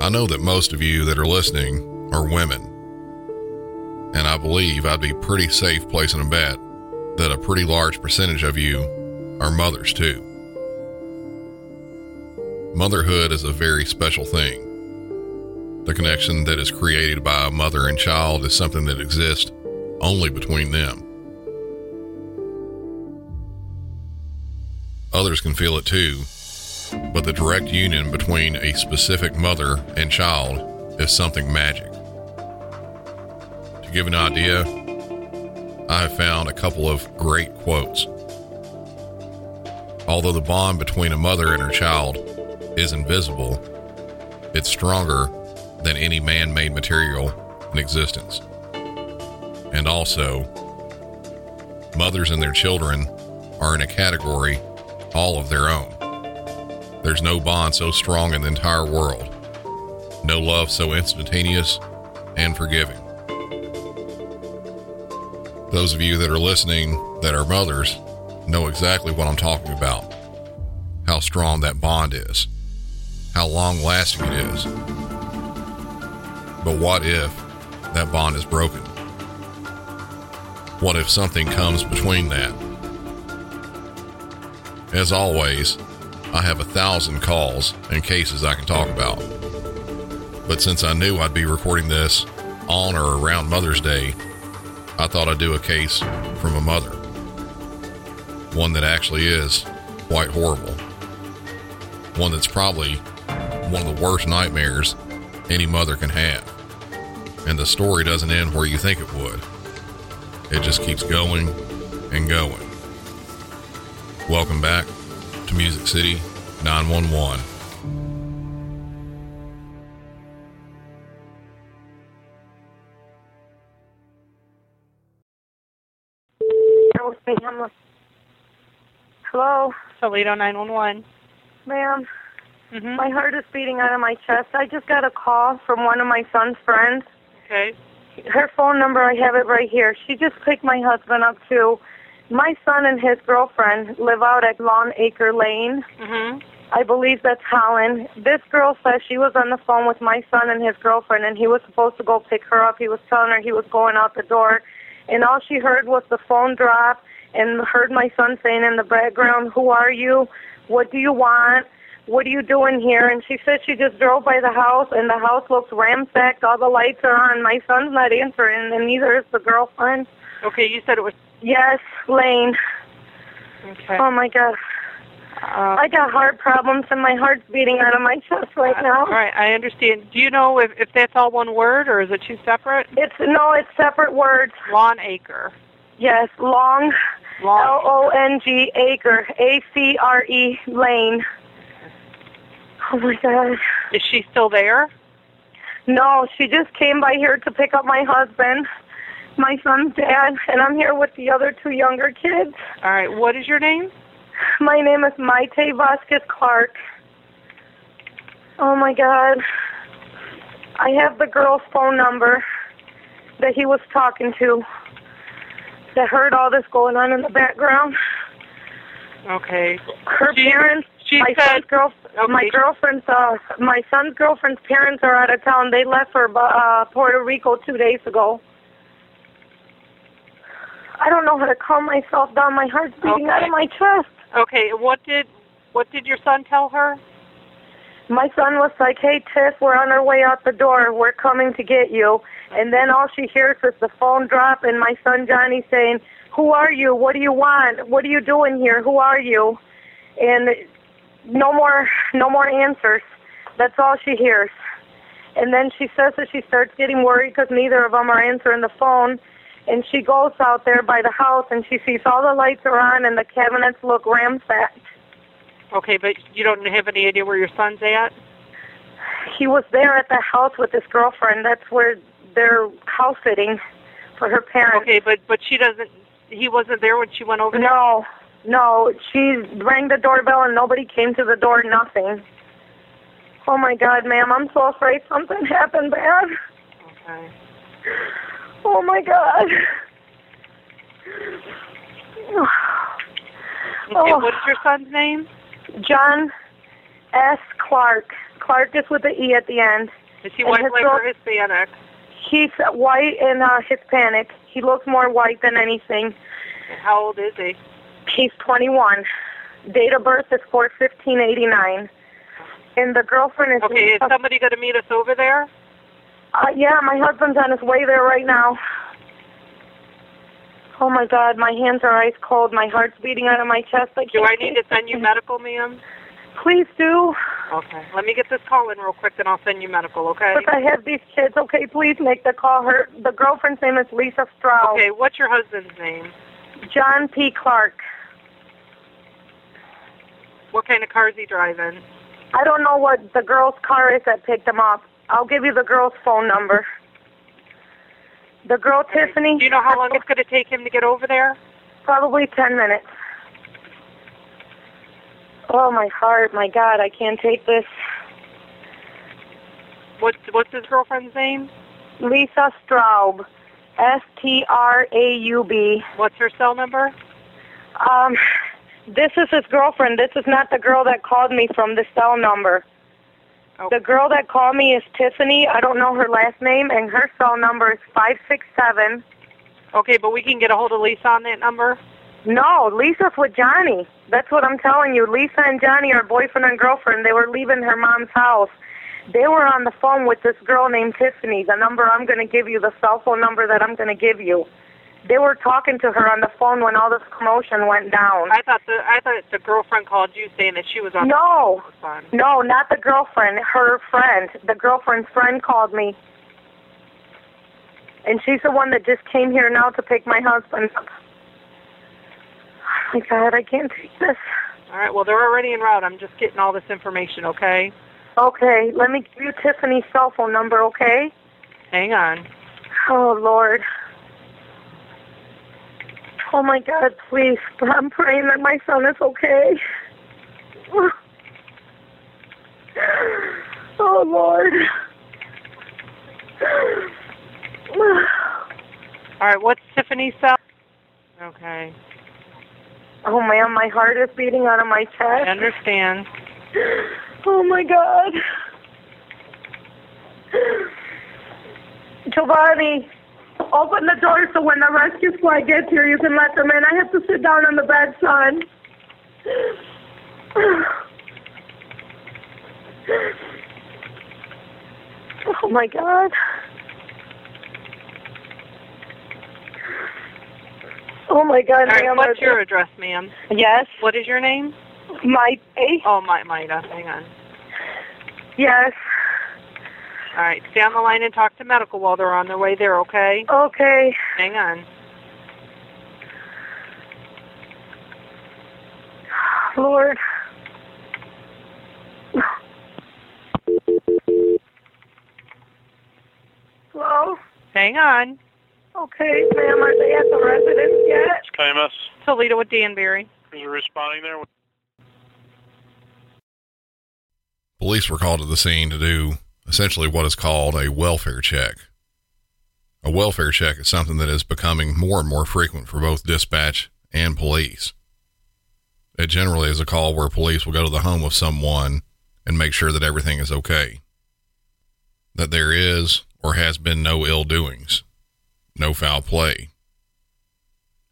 I know that most of you that are listening are women. And I believe I'd be pretty safe placing a bet that a pretty large percentage of you are mothers too. Motherhood is a very special thing. The connection that is created by a mother and child is something that exists only between them. Others can feel it too, but the direct union between a specific mother and child is something magic. To give an idea, I have found a couple of great quotes. Although the bond between a mother and her child is invisible, it's stronger than any man made material in existence. And also, mothers and their children are in a category all of their own. There's no bond so strong in the entire world, no love so instantaneous and forgiving. Those of you that are listening that are mothers know exactly what I'm talking about. How strong that bond is, how long lasting it is. But what if that bond is broken? What if something comes between that? As always, I have a thousand calls and cases I can talk about. But since I knew I'd be recording this on or around Mother's Day, I thought I'd do a case from a mother. One that actually is quite horrible. One that's probably one of the worst nightmares any mother can have. And the story doesn't end where you think it would, it just keeps going and going. Welcome back to Music City 911. Hello, Toledo 911. ma'am. Mm-hmm. My heart is beating out of my chest. I just got a call from one of my son's friends. Okay. Her phone number, I have it right here. She just picked my husband up too. My son and his girlfriend live out at Lawn Acre Lane. Mm-hmm. I believe that's Holland. This girl says she was on the phone with my son and his girlfriend, and he was supposed to go pick her up. He was telling her he was going out the door, and all she heard was the phone drop and heard my son saying in the background, Who are you? What do you want? What are you doing here? And she said she just drove by the house, and the house looks ransacked. All the lights are on. My son's not answering, and neither is the girlfriend. Okay, you said it was. Yes, Lane. Okay. Oh, my God. Uh, I got heart problems, and my heart's beating out of my chest right now. All right, I understand. Do you know if, if that's all one word or is it two separate? It's no, it's separate words. Lawn acre. Yes, long, Long. Lawn. O N G acre, A C R E lane. Oh my God. Is she still there? No, she just came by here to pick up my husband, my son's dad, and I'm here with the other two younger kids. All right. What is your name? My name is Maite Vasquez Clarke. Oh my God. I have the girl's phone number that he was talking to that heard all this going on in the background. Okay. Her She- parents, She my said. son's girl, my girlfriend's, uh, my son's girlfriend's parents are out of town. They left for uh, Puerto Rico two days ago. I don't know how to calm myself down. My heart's beating out of my chest. Okay. What did what did your son tell her? My son was like, "Hey Tiff, we're on our way out the door. We're coming to get you." And then all she hears is the phone drop and my son Johnny saying, "Who are you? What do you want? What are you doing here? Who are you?" And no more no more answers. That's all she hears. And then she says that she starts getting worried because neither of them are answering the phone. And she goes out there by the house and she sees all the lights are on and the cabinets look ransacked. Okay, but you don't have any idea where your son's at. He was there at the house with his girlfriend. That's where they're house sitting for her parents. Okay, but but she doesn't. He wasn't there when she went over there. No, no. She rang the doorbell and nobody came to the door. Nothing. Oh my God, ma'am, I'm so afraid something happened bad. Okay. Oh my God. Okay, what is your son's name? John S. Clarke. Clarke is with the E at the end. Is he And white, or Hispanic? He's white and uh, Hispanic. He looks more white than anything. How old is he? He's 21. Date of birth is 41589. And the girlfriend is Okay, is somebody going to meet us over there? Uh, yeah, my husband's on his way there right now. Oh my God, my hands are ice cold. My heart's beating out of my chest. I Do I need to send you medical, ma'am? Please do. Okay. Let me get this call in real quick, then I'll send you medical, okay? But I have these kids. Okay, please make the call. Her the girlfriend's name is Lisa Straub. Okay, what's your husband's name? John P. Clarke. What kind of car is he driving? I don't know what the girl's car is that picked him up. I'll give you the girl's phone number. The girl Tiffany. Do you know how long it's going to take him to get over there? Probably ten minutes. Oh my heart, my God, I can't take this. What's what's his girlfriend's name? Lisa Straub. S T R A U B. What's her cell number? Um, this is his girlfriend. This is not the girl that called me from the cell number. The girl that called me is Tiffany. I don't know her last name, and her cell number is five six seven. Okay, but we can get a hold of Lisa on that number. No, Lisa's with Johnny. That's what I'm telling you. Lisa and Johnny are boyfriend and girlfriend. They were leaving her mom's house. They were on the phone with this girl named Tiffany. The number I'm going to give you, the cell phone number that I'm going to give you. They were talking to her on the phone when all this commotion went down. I thought the I thought the girlfriend called you saying that she was on No, the phone. no, not the girlfriend. Her friend. The girlfriend's friend called me. And she's the one that just came here now to pick my husband up. Oh my God, I can't take this. All right, well they're already en route. I'm just getting all this information, okay? Okay, let me give you Tiffany's cell phone number, okay? Hang on. Oh, Lord. Oh, my God, please. I'm praying that my son is okay. Oh, Lord. All right, what's Tiffany's cell? Okay. Oh, man, my heart is beating out of my chest. I understand. Oh, my God. Giovanni, open the door so when the rescue squad gets here, you can let them in. I have to sit down on the bed, son. Oh, my God. Oh, my God, All right, ma'am. what's your address, ma'am? Yes, What is your name? my? Oh, my Maida. Hang on. Yes. All right, stay on the line and talk to medical while they're on their way there, okay? Okay. Hang on. Lord. Hello? Hang on. Okay, ma'am, are they at the residence yet? It's KMS Toledo with Danbury. is responding there. Police were called to the scene to do essentially what is called a welfare check. A welfare check is something that is becoming more and more frequent for both dispatch and police. It generally is a call where police will go to the home of someone and make sure that everything is okay. That there is or has been no ill doings, no foul play.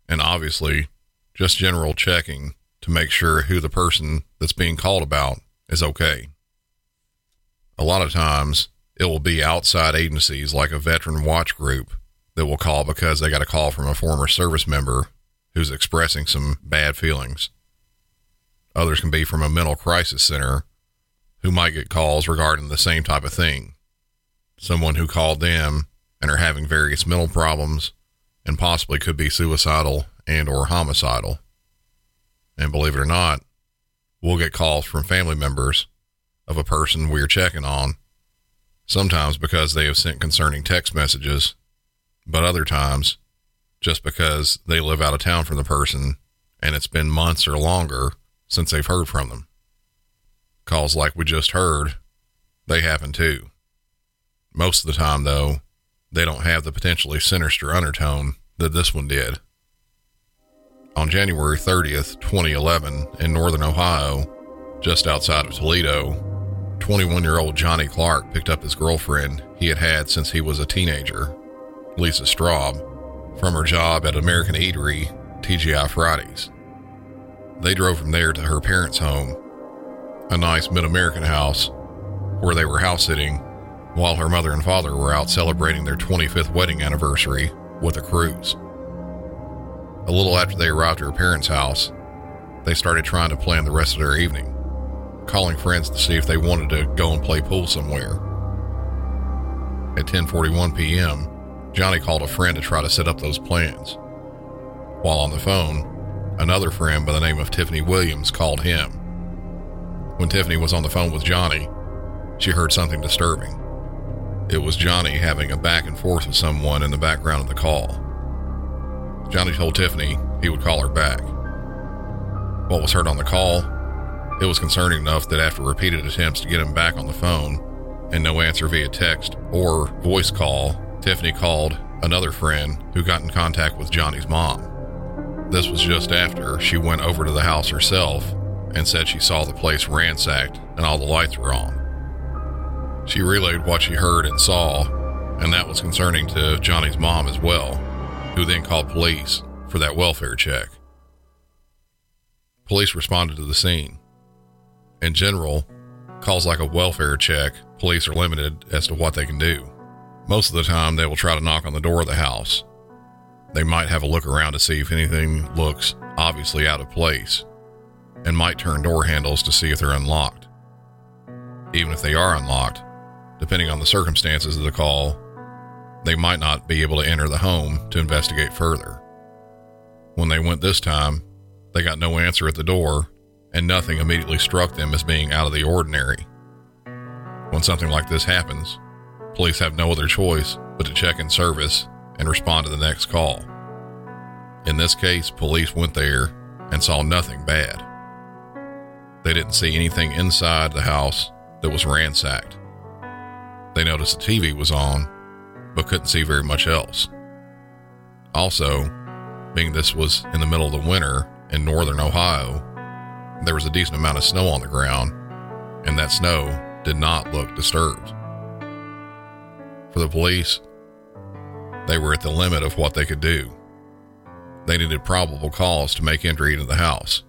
And obviously, just general checking to make sure who the person that's being called about is okay a lot of times it will be outside agencies like a veteran watch group that will call because they got a call from a former service member who's expressing some bad feelings. Others can be from a mental crisis center who might get calls regarding the same type of thing. Someone who called them and are having various mental problems and possibly could be suicidal and or homicidal. And believe it or not, we'll get calls from family members of a person we're checking on, sometimes because they have sent concerning text messages, but other times just because they live out of town from the person and it's been months or longer since they've heard from them. Calls like we just heard, they happen too. Most of the time, though, they don't have the potentially sinister undertone that this one did. On January 30th, 2011, in northern Ohio, just outside of Toledo, 21 year old Johnny Clarke picked up his girlfriend he had had since he was a teenager, Lisa Straub, from her job at American Eatery, TGI Fridays. They drove from there to her parents' home, a nice mid American house, where they were house sitting while her mother and father were out celebrating their 25th wedding anniversary with a cruise. A little after they arrived at her parents' house, they started trying to plan the rest of their evening, calling friends to see if they wanted to go and play pool somewhere. At 10:41 p.m., Johnny called a friend to try to set up those plans. While on the phone, another friend by the name of Tiffany Williams called him. When Tiffany was on the phone with Johnny, she heard something disturbing. It was Johnny having a back and forth with someone in the background of the call. Johnny told Tiffany he would call her back. What was heard on the call, it was concerning enough that after repeated attempts to get him back on the phone and no answer via text or voice call, Tiffany called another friend who got in contact with Johnny's mom. This was just after she went over to the house herself and said she saw the place ransacked and all the lights were on. She relayed what she heard and saw, and that was concerning to Johnny's mom as well, who then called police for that welfare check. Police responded to the scene. In general, calls like a welfare check, police are limited as to what they can do. Most of the time, they will try to knock on the door of the house. They might have a look around to see if anything looks obviously out of place, and might turn door handles to see if they're unlocked. Even if they are unlocked, depending on the circumstances of the call, they might not be able to enter the home to investigate further. When they went this time, they got no answer at the door, and nothing immediately struck them as being out of the ordinary. When something like this happens, police have no other choice but to check in service and respond to the next call. In this case, police went there and saw nothing bad. They didn't see anything inside the house that was ransacked. They noticed the TV was on, but couldn't see very much else. Also, being this was in the middle of the winter in northern Ohio, there was a decent amount of snow on the ground, and that snow did not look disturbed. For the police, they were at the limit of what they could do. They needed probable cause to make entry into the house.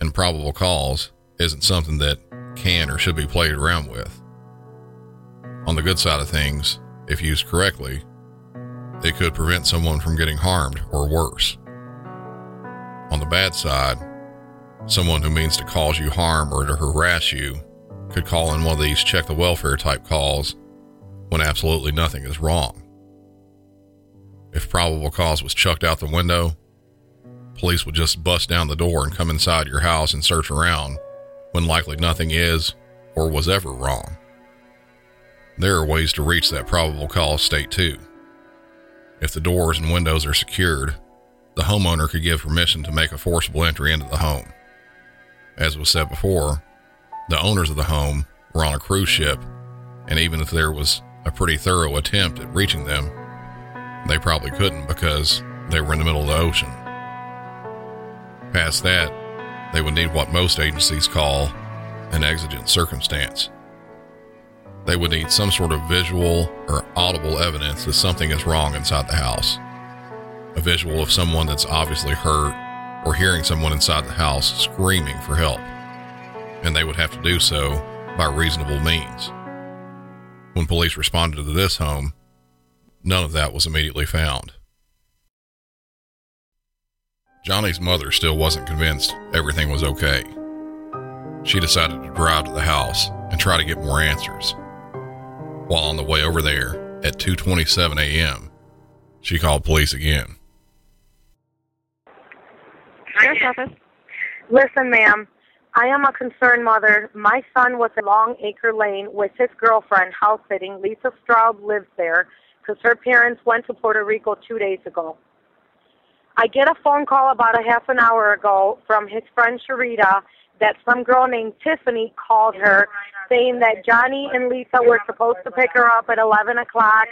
And probable cause isn't something that can or should be played around with. On the good side of things, if used correctly, it could prevent someone from getting harmed or worse. On the bad side, someone who means to cause you harm or to harass you could call in one of these check the welfare type calls when absolutely nothing is wrong. If probable cause was chucked out the window, police would just bust down the door and come inside your house and search around when likely nothing is or was ever wrong. There are ways to reach that probable cause state too. If the doors and windows are secured, the homeowner could give permission to make a forcible entry into the home. As was said before, the owners of the home were on a cruise ship, and even if there was a pretty thorough attempt at reaching them, they probably couldn't because they were in the middle of the ocean. Past that, they would need what most agencies call an exigent circumstance. They would need some sort of visual or audible evidence that something is wrong inside the house. A visual of someone that's obviously hurt or hearing someone inside the house screaming for help. And they would have to do so by reasonable means. When police responded to this home, none of that was immediately found. Johnny's mother still wasn't convinced everything was okay. She decided to drive to the house and try to get more answers. While on the way over there at 2:27 a.m., she called police again. Sheriff's office. Listen, ma'am, I am a concerned mother. My son was in Long Acre Lane with his girlfriend house sitting. Lisa Straub lives there because her parents went to Puerto Rico two days ago. I get a phone call about a half an hour ago from his friend Sharita that some girl named Tiffany called her saying that Johnny and Lisa were supposed to pick her up at 11 o'clock,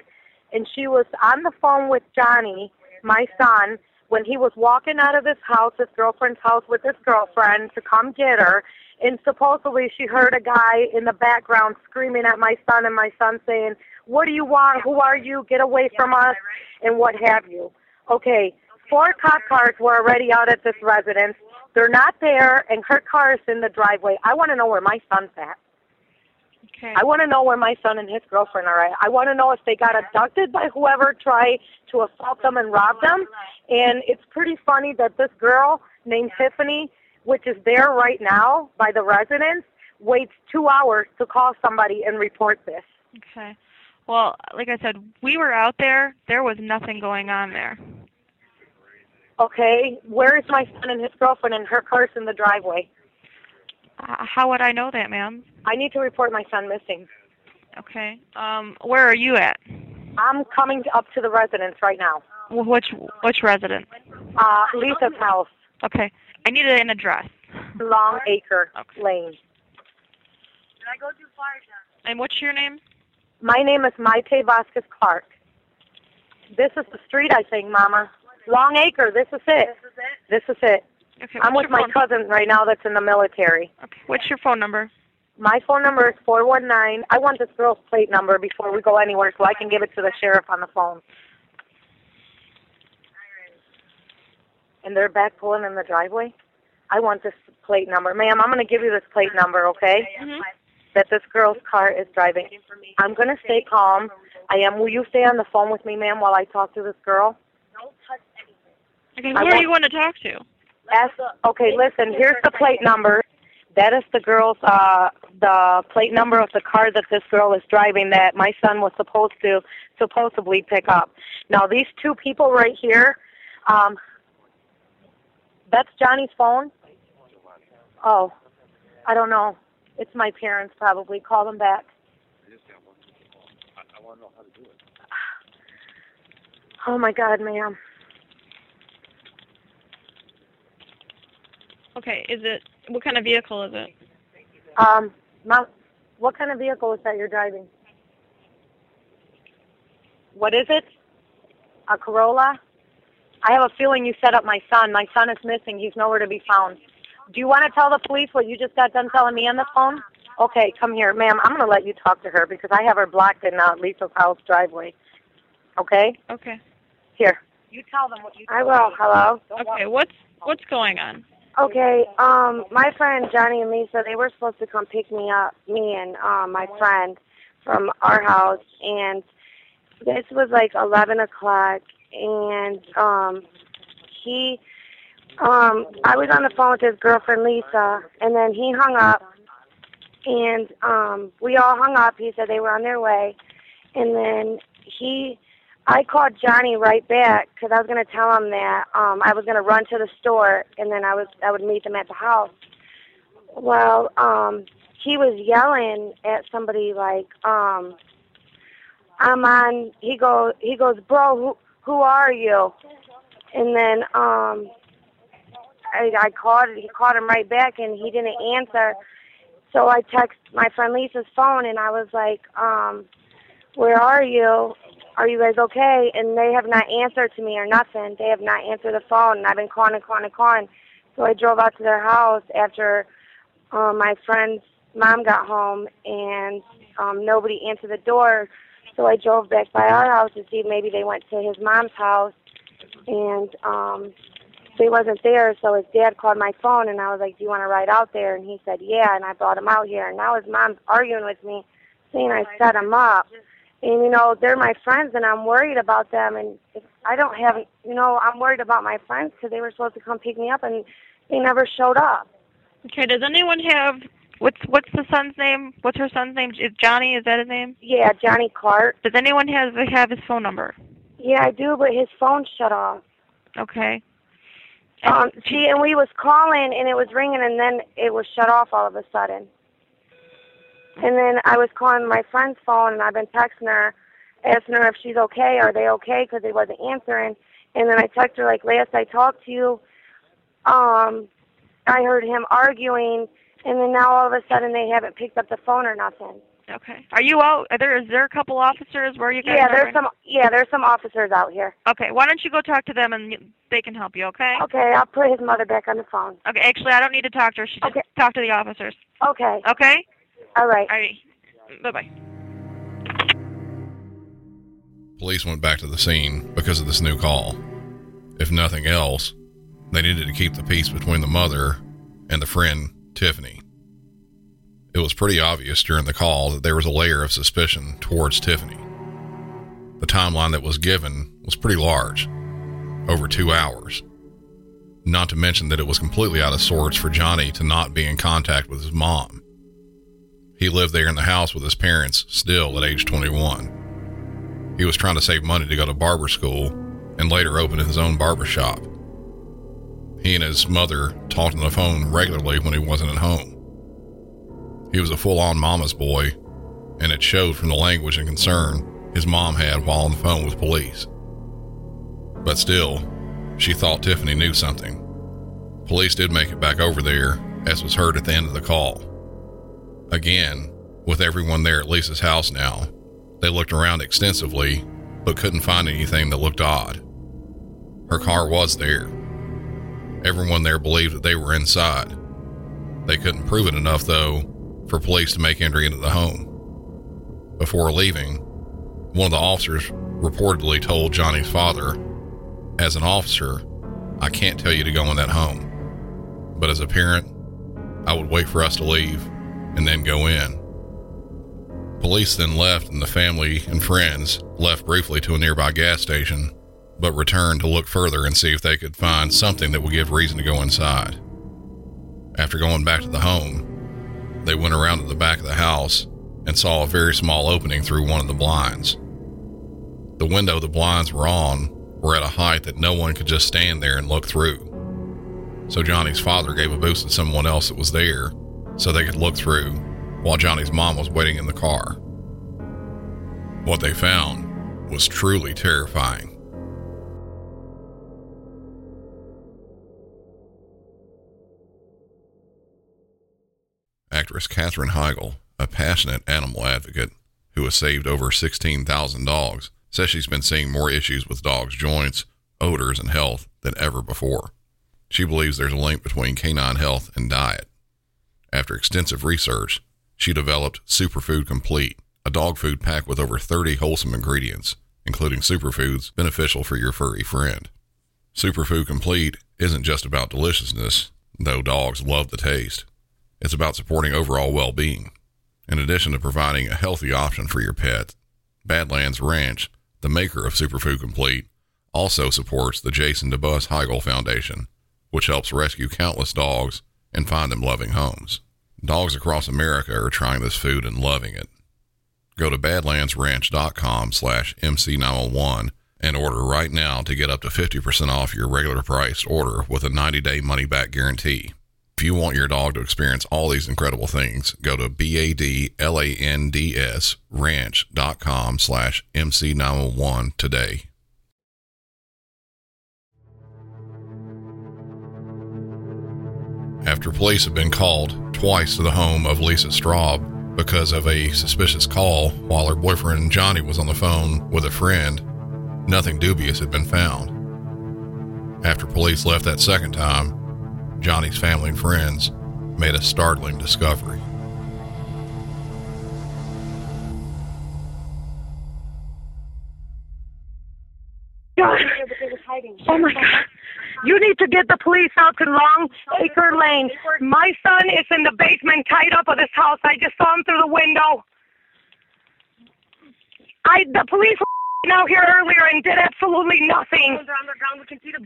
and she was on the phone with Johnny, my son, when he was walking out of his house, his girlfriend's house with his girlfriend to come get her, and supposedly she heard a guy in the background screaming at my son and my son saying, "What do you want? Who are you? Get away from us!" and what have you. Okay, four cop cars were already out at this residence. They're not there, and her car is in the driveway. I want to know where my son's at. Okay. I want to know where my son and his girlfriend are at. I want to know if they got abducted by whoever tried to assault them and rob them. And it's pretty funny that this girl named Tiffany, which is there right now by the residence, waits two hours to call somebody and report this. Okay. Well, like I said, we were out there. There was nothing going on there. Okay, where is my son and his girlfriend and her car's in the driveway? Uh, how would I know that, ma'am? I need to report my son missing. Okay. Um, where are you at? I'm coming up to the residence right now. Wh- Which which residence? Uh, Lisa's house, Okay. I need an address. Long Acre Okay. Lane. And what's your name? My name is Maite Vasquez Clarke. This is the street, I think, Mama. Long Acre. This is it. This is it. This is it. Okay. I'm with my phone? cousin right now that's in the military. Okay. What's your phone number? My phone number is four one nine. I want this girl's plate number before we go anywhere so I can give it to the sheriff on the phone. And they're back pulling in the driveway? I want this plate number. Ma'am, I'm going to give you this plate number, okay? Mhm. That this girl's car is driving. I'm going to stay calm. I am. Will you stay on the phone with me, ma'am, while I talk to this girl? Don't touch anything. Okay. Who are want- you going to talk to? Ask, okay, listen, here's the plate number. That is the girl's, uh, the plate number of the car that this girl is driving that my son was supposed to, supposedly pick up. Now, these two people right here, um, that's Johnny's phone? Oh, I don't know. It's my parents probably. Call them back. I want to know how to do it. Oh my God, ma'am. Okay. Is it what kind of vehicle is it? Um, Mom, what kind of vehicle is that you're driving? What is it? A Corolla? I have a feeling you set up my son. My son is missing. He's nowhere to be found. Do you want to tell the police what you just got done telling me on the phone? Okay, come here, ma'am. I'm going to let you talk to her because I have her blocked in uh, Lisa's house driveway. Okay? Okay. Here. You tell them what you. I will. Hello. Okay. What's what's going on? Okay, um, my friend Johnny and Lisa, they were supposed to come pick me up, me and um, my friend from our house, and this was like 11 o'clock, and um, he, um, I was on the phone with his girlfriend Lisa, and then he hung up, and um, we all hung up. He said they were on their way, and then he I called Johnny right back because I was going to tell him that um, I was going to run to the store and then I was I would meet them at the house. Well, um, he was yelling at somebody like, um, "I'm on." He goes, he goes, "Bro, who who are you?" And then um, I, I called. He called him right back and he didn't answer. So I text my friend Lisa's phone and I was like, um, "Where are you?" Are you guys okay? And they have not answered to me or nothing. They have not answered the phone, and I've been calling and calling and calling. So I drove out to their house after um, my friend's mom got home, and um, nobody answered the door. So I drove back by our house to see if maybe they went to his mom's house, and um, they wasn't there. So his dad called my phone, and I was like, "Do you want to ride out there?" And he said, "Yeah." And I brought him out here, and now his mom's arguing with me, saying I set him up and you know they're my friends and i'm worried about them and i don't have you know i'm worried about my friends because they were supposed to come pick me up and they never showed up Okay. Does anyone have what's what's the son's name? What's her son's name? Is Johnny? Is that his name? yeah johnny clarke Does anyone have have his phone number? yeah i do but his phone shut off Okay. And um see and we was calling and it was ringing and then it was shut off all of a sudden and then i was calling my friend's phone and i've been texting her asking her if she's okay are they okay because they wasn't answering and then i texted her like last i talked to you um i heard him arguing and then now all of a sudden they haven't picked up the phone or nothing Okay. Are you out? Are there is there a couple officers where you guys? Yeah, there's right some. Yeah, there's some officers out here. Okay. Why don't you go talk to them and they can help you? Okay. Okay, I'll put his mother back on the phone. Okay. Actually, I don't need to talk to her. She just Okay. talk to the officers. Okay. Okay. All right. All right. Bye bye. Police went back to the scene because of this new call. If nothing else, they needed to keep the peace between the mother and the friend, Tiffany. It was pretty obvious during the call that there was a layer of suspicion towards Tiffany. The timeline that was given was pretty large over two hours. Not to mention that it was completely out of sorts for Johnny to not be in contact with his mom. He lived there in the house with his parents still at age 21. He was trying to save money to go to barber school and later open his own barber shop. He and his mother talked on the phone regularly when he wasn't at home. He was a full on mama's boy, and it showed from the language and concern his mom had while on the phone with police. But still, she thought Tiffany knew something. Police did make it back over there, as was heard at the end of the call. Again, with everyone there at Lisa's house now, they looked around extensively, but couldn't find anything that looked odd. Her car was there. Everyone there believed that they were inside. They couldn't prove it enough, though, for police to make entry into the home. Before leaving, one of the officers reportedly told Johnny's father, As an officer, I can't tell you to go in that home. But as a parent, I would wait for us to leave and then go in. Police then left, and the family and friends left briefly to a nearby gas station, but returned to look further and see if they could find something that would give reason to go inside. After going back to the home, they went around to the back of the house and saw a very small opening through one of the blinds. The window the blinds were on were at a height that no one could just stand there and look through. So Johnny's father gave a boost to someone else that was there so they could look through while Johnny's mom was waiting in the car. What they found was truly terrifying. Actress Katherine Heigl, a passionate animal advocate who has saved over 16,000 dogs, says she's been seeing more issues with dogs' joints, odors, and health than ever before. She believes there's a link between canine health and diet. After extensive research, she developed Superfood Complete, a dog food pack with over 30 wholesome ingredients, including superfoods beneficial for your furry friend. Superfood Complete isn't just about deliciousness, though dogs love the taste. It's about supporting overall well being. In addition to providing a healthy option for your pet, Badlands Ranch, the maker of Superfood Complete, also supports the Jason DeBus Heigl Foundation, which helps rescue countless dogs and find them loving homes. Dogs across America are trying this food and loving it. Go to badlandsranch.com slash MC901 and order right now to get up to 50% off your regular priced order with a 90 day money back guarantee. If you want your dog to experience all these incredible things, go to B-A-D-L-A-N-D-S ranch.com slash MC901 today. After police had been called twice to the home of Lisa Straub because of a suspicious call while her boyfriend Johnny was on the phone with a friend, nothing dubious had been found. After police left that second time, Johnny's family and friends made a startling discovery. Oh my God. You need to get the police out to Long Acre Lane. My son is in the basement tied up at this house. I just saw him through the window. I the police were out here earlier and did absolutely nothing.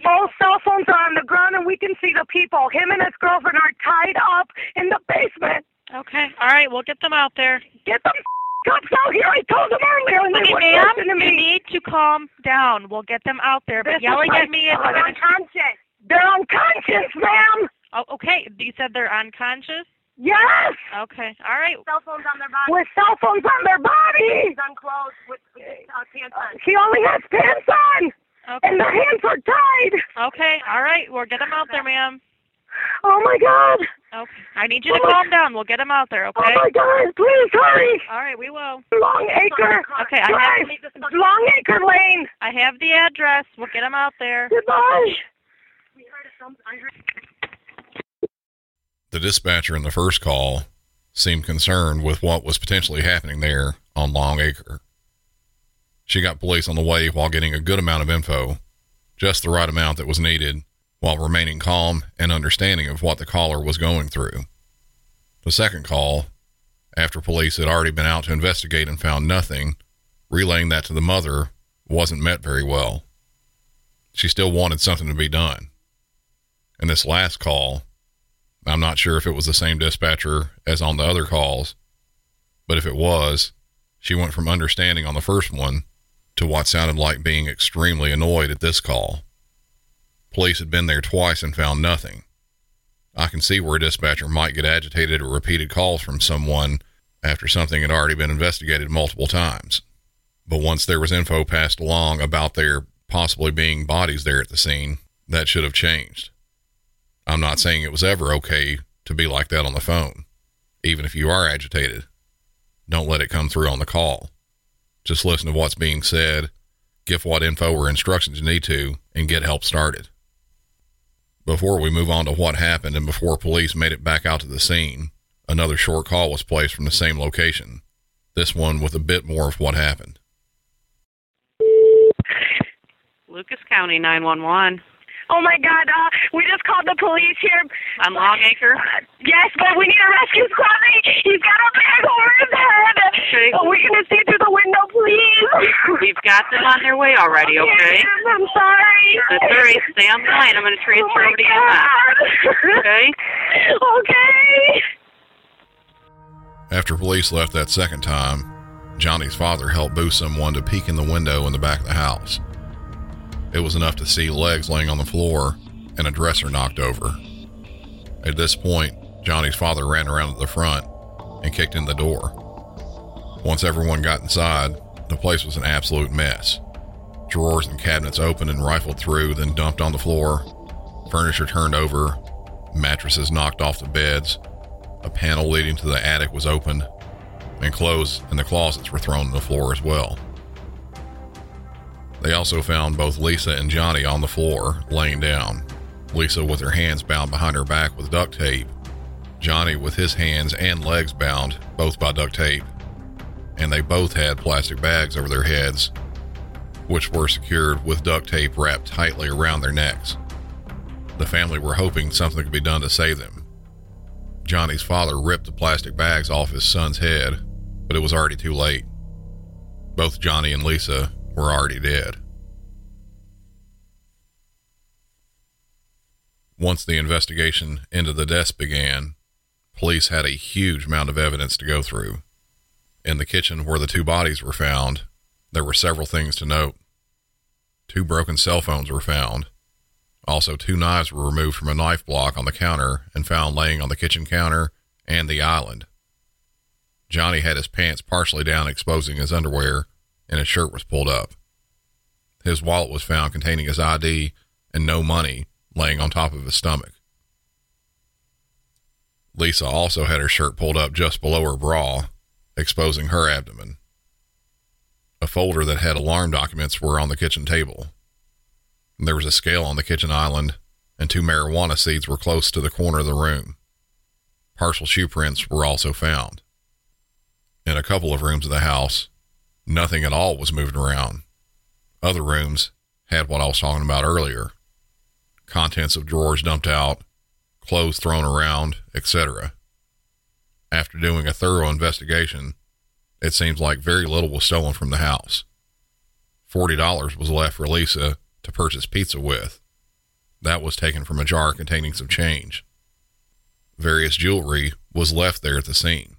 Both cell phones are on the ground and we can see the people. Him and his girlfriend are tied up in the basement. Okay. All right. We'll get them out there. Get them cops out here. I told them earlier and they Okay, wouldn't ma'am, listen to you me. need to calm down. We'll get them out there. But This is yelling at me is son. gonna. unconscious. They're unconscious, ma'am. Oh, okay. You said they're unconscious. Yes. Okay. All right. Cell phones on their body. With cell phones on their bodies. unclothed with, with uh, pants on. He only has pants on, Okay. and the hands are tied. Okay. All right. We'll get them out there, ma'am. Oh my God! Okay. I need you to oh, calm down. We'll get him out there, oh, okay? Oh my God! Please hurry! All right, we will. Long Acre Okay, I Drive, have Long Acre Lane. I have the address. We'll get him out there. Goodbye. The dispatcher in the first call seemed concerned with what was potentially happening there on Long Acre. She got police on the way while getting a good amount of info, just the right amount that was needed, while remaining calm and understanding of what the caller was going through. The second call, after police had already been out to investigate and found nothing, relaying that to the mother wasn't met very well. She still wanted something to be done. And this last call, I'm not sure if it was the same dispatcher as on the other calls, but if it was, she went from understanding on the first one to what sounded like being extremely annoyed at this call. Police had been there twice and found nothing. I can see where a dispatcher might get agitated at repeated calls from someone after something had already been investigated multiple times. But once there was info passed along about there possibly being bodies there at the scene, that should have changed. I'm not saying it was ever okay to be like that on the phone. Even if you are agitated, don't let it come through on the call. Just listen to what's being said, give what info or instructions you need to, and get help started. Before we move on to what happened and before police made it back out to the scene, another short call was placed from the same location, this one with a bit more of what happened. Lucas County 911. Oh my God! Uh, we just called the police here. I'm Longacre. Uh, yes, but we need a rescue squad. He's got a bag over his head. Okay. Oh, we can see through the window, please. We've got them on their way already, okay? Yes, I'm sorry. That's all right. Stay on the line. I'm going to transfer oh over to EMS. God. Okay? Okay. After police left that second time, Johnny's father helped boost someone to peek in the window in the back of the house. It was enough to see legs laying on the floor and a dresser knocked over. At this point, Johnny's father ran around to the front and kicked in the door. Once everyone got inside, the place was an absolute mess. Drawers and cabinets opened and rifled through, then dumped on the floor. Furniture turned over, mattresses knocked off the beds, a panel leading to the attic was opened, and clothes in the closets were thrown on the floor as well. They also found both Lisa and Johnny on the floor, laying down. Lisa with her hands bound behind her back with duct tape. Johnny with his hands and legs bound, both by duct tape. And they both had plastic bags over their heads, which were secured with duct tape wrapped tightly around their necks. The family were hoping something could be done to save them. Johnny's father ripped the plastic bags off his son's head, but it was already too late. Both Johnny and Lisa were already dead. Once the investigation into the deaths began, police had a huge amount of evidence to go through. In the kitchen where the two bodies were found, there were several things to note. Two broken cell phones were found. Also, two knives were removed from a knife block on the counter and found laying on the kitchen counter and the island. Johnny had his pants partially down, exposing his underwear, and his shirt was pulled up. His wallet was found containing his ID and no money laying on top of his stomach. Lisa also had her shirt pulled up just below her bra, exposing her abdomen. A folder that had alarm documents were on the kitchen table. There was a scale on the kitchen island, and two marijuana seeds were close to the corner of the room. Partial shoe prints were also found. In a couple of rooms of the house, nothing at all was moved around. Other rooms had what I was talking about earlier contents of drawers dumped out, clothes thrown around, etc. After doing a thorough investigation, it seems like very little was stolen from the house. $40 was left for Lisa to purchase pizza with. That was taken from a jar containing some change. Various jewelry was left there at the scene.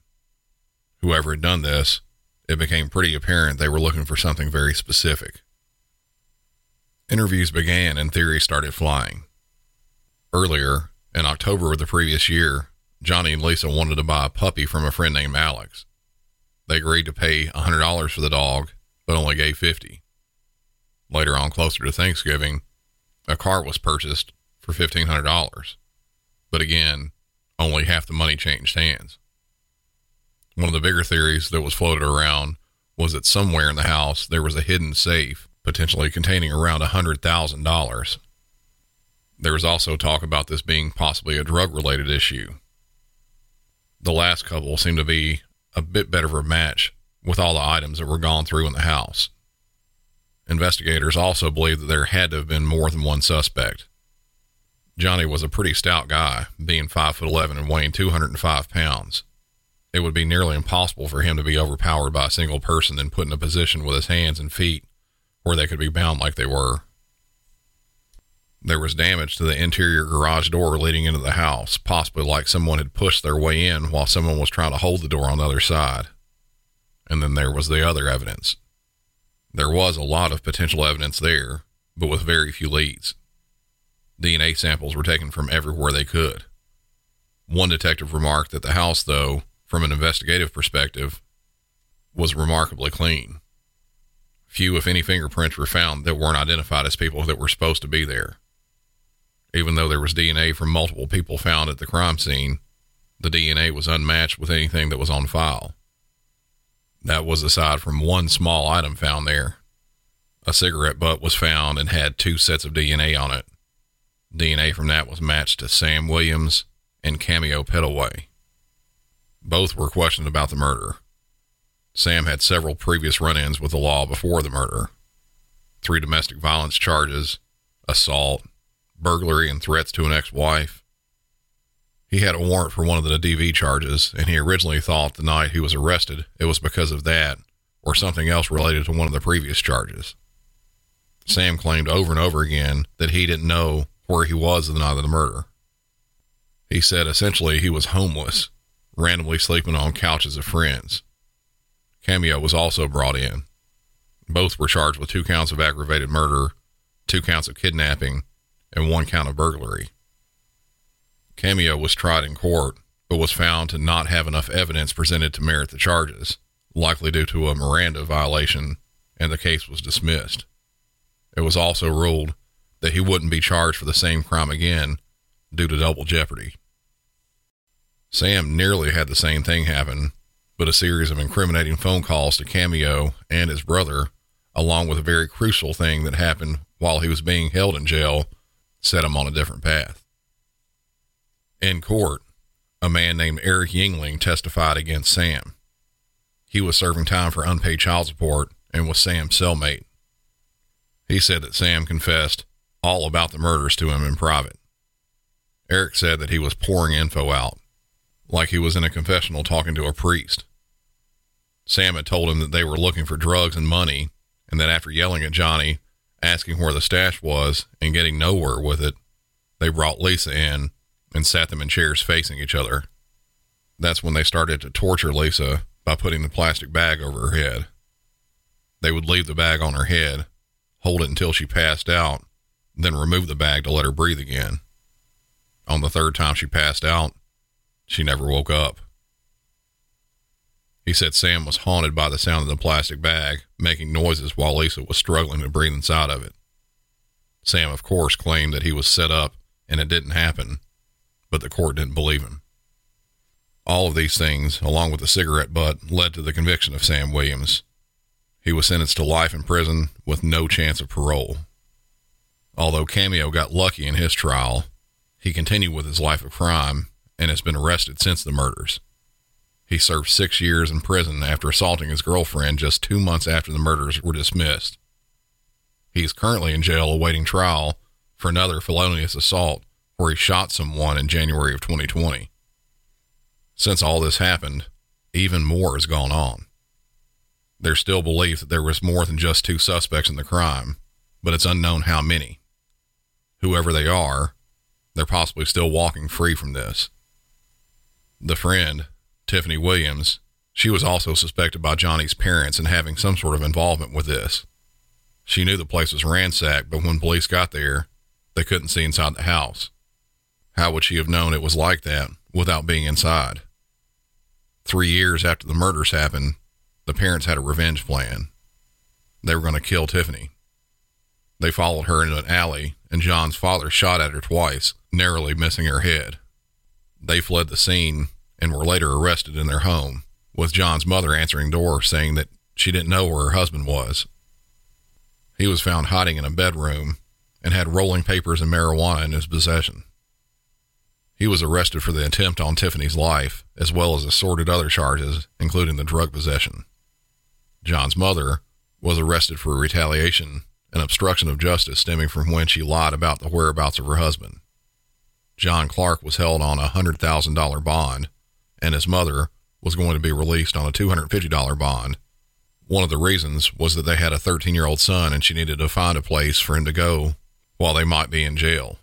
Whoever had done this, it became pretty apparent they were looking for something very specific. Interviews began and theories started flying. Earlier, in October of the previous year, Johnny and Lisa wanted to buy a puppy from a friend named Alex. They agreed to pay $100 for the dog, but only gave 50. Later on, closer to Thanksgiving, a car was purchased for $1,500. But again, only half the money changed hands. One of the bigger theories that was floated around was that somewhere in the house there was a hidden safe, potentially containing around $100,000. There was also talk about this being possibly a drug related issue. The last couple seemed to be a bit better of a match with all the items that were gone through in the house. Investigators also believe that there had to have been more than one suspect. Johnny was a pretty stout guy, being 5 foot 11 and weighing 205 pounds. It would be nearly impossible for him to be overpowered by a single person and put in a position with his hands and feet where they could be bound like they were. There was damage to the interior garage door leading into the house, possibly like someone had pushed their way in while someone was trying to hold the door on the other side. And then there was the other evidence. There was a lot of potential evidence there, but with very few leads. DNA samples were taken from everywhere they could. One detective remarked that the house, though, from an investigative perspective, was remarkably clean. Few, if any, fingerprints were found that weren't identified as people that were supposed to be there. Even though there was DNA from multiple people found at the crime scene, the DNA was unmatched with anything that was on file. That was aside from one small item found there. A cigarette butt was found and had two sets of DNA on it. DNA from that was matched to Sam Williams and Cameo Pettaway. Both were questioned about the murder. Sam had several previous run ins with the law before the murder three domestic violence charges, assault, burglary, and threats to an ex wife. He had a warrant for one of the DV charges, and he originally thought the night he was arrested it was because of that or something else related to one of the previous charges. Sam claimed over and over again that he didn't know where he was the night of the murder. He said essentially he was homeless, randomly sleeping on couches of friends. Cameo was also brought in. Both were charged with two counts of aggravated murder, two counts of kidnapping, and one count of burglary. Cameo was tried in court, but was found to not have enough evidence presented to merit the charges, likely due to a Miranda violation, and the case was dismissed. It was also ruled that he wouldn't be charged for the same crime again due to double jeopardy. Sam nearly had the same thing happen, but a series of incriminating phone calls to Cameo and his brother, along with a very crucial thing that happened while he was being held in jail, set him on a different path. In court, a man named Eric Yingling testified against Sam. He was serving time for unpaid child support and was Sam's cellmate. He said that Sam confessed all about the murders to him in private. Eric said that he was pouring info out, like he was in a confessional talking to a priest. Sam had told him that they were looking for drugs and money, and that after yelling at Johnny, asking where the stash was, and getting nowhere with it, they brought Lisa in and sat them in chairs facing each other. That's when they started to torture Lisa by putting the plastic bag over her head. They would leave the bag on her head, hold it until she passed out, then remove the bag to let her breathe again. On the third time she passed out, she never woke up. He said Sam was haunted by the sound of the plastic bag making noises while Lisa was struggling to breathe inside of it. Sam, of course, claimed that he was set up and it didn't happen, but the court didn't believe him. All of these things, along with the cigarette butt, led to the conviction of Sam Williams. He was sentenced to life in prison with no chance of parole. Although Cameo got lucky in his trial, he continued with his life of crime and has been arrested since the murders. He served six years in prison after assaulting his girlfriend just two months after the murders were dismissed. He is currently in jail awaiting trial for another felonious assault where he shot someone in January of 2020. Since all this happened, even more has gone on. There's still belief that there was more than just two suspects in the crime, but it's unknown how many. Whoever they are, they're possibly still walking free from this. The friend, Tiffany Williams, she was also suspected by Johnny's parents in having some sort of involvement with this. She knew the place was ransacked, but when police got there, they couldn't see inside the house. How would she have known it was like that without being inside? Three years after the murders happened, the parents had a revenge plan. They were going to kill Tiffany. They followed her into an alley, and John's father shot at her twice, narrowly missing her head. They fled the scene and were later arrested in their home, with John's mother answering door saying that she didn't know where her husband was. He was found hiding in a bedroom and had rolling papers and marijuana in his possession. He was arrested for the attempt on Tiffany's life, as well as assorted other charges, including the drug possession. John's mother was arrested for retaliation and obstruction of justice stemming from when she lied about the whereabouts of her husband. John Clarke was held on a $100,000 bond, and his mother was going to be released on a $250 bond. One of the reasons was that they had a 13 year old son and she needed to find a place for him to go while they might be in jail.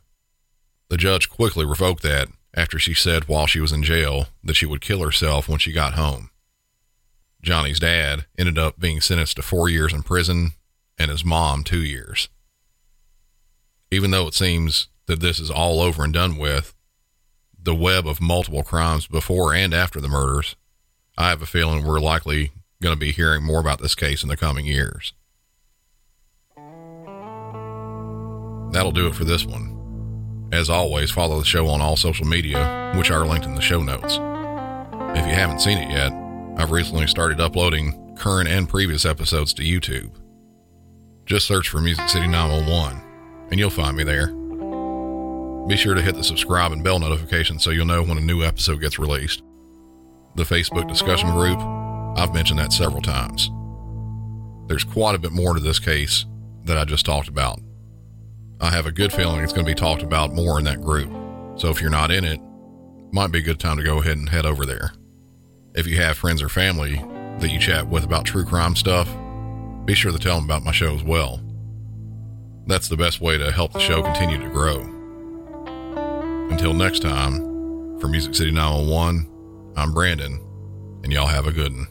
The judge quickly revoked that after she said while she was in jail that she would kill herself when she got home. Johnny's dad ended up being sentenced to four years in prison and his mom two years. Even though it seems that this is all over and done with, the web of multiple crimes before and after the murders, I have a feeling we're likely going to be hearing more about this case in the coming years. That'll do it for this one. As always, follow the show on all social media, which are linked in the show notes. If you haven't seen it yet, I've recently started uploading current and previous episodes to YouTube. Just search for Music City 911 and you'll find me there. Be sure to hit the subscribe and bell notification so you'll know when a new episode gets released. The Facebook discussion group, I've mentioned that several times. There's quite a bit more to this case that I just talked about. I have a good feeling it's going to be talked about more in that group. So if you're not in it, might be a good time to go ahead and head over there. If you have friends or family that you chat with about true crime stuff, be sure to tell them about my show as well. That's the best way to help the show continue to grow. Until next time, for Music City 911, I'm Brandon, and y'all have a good one.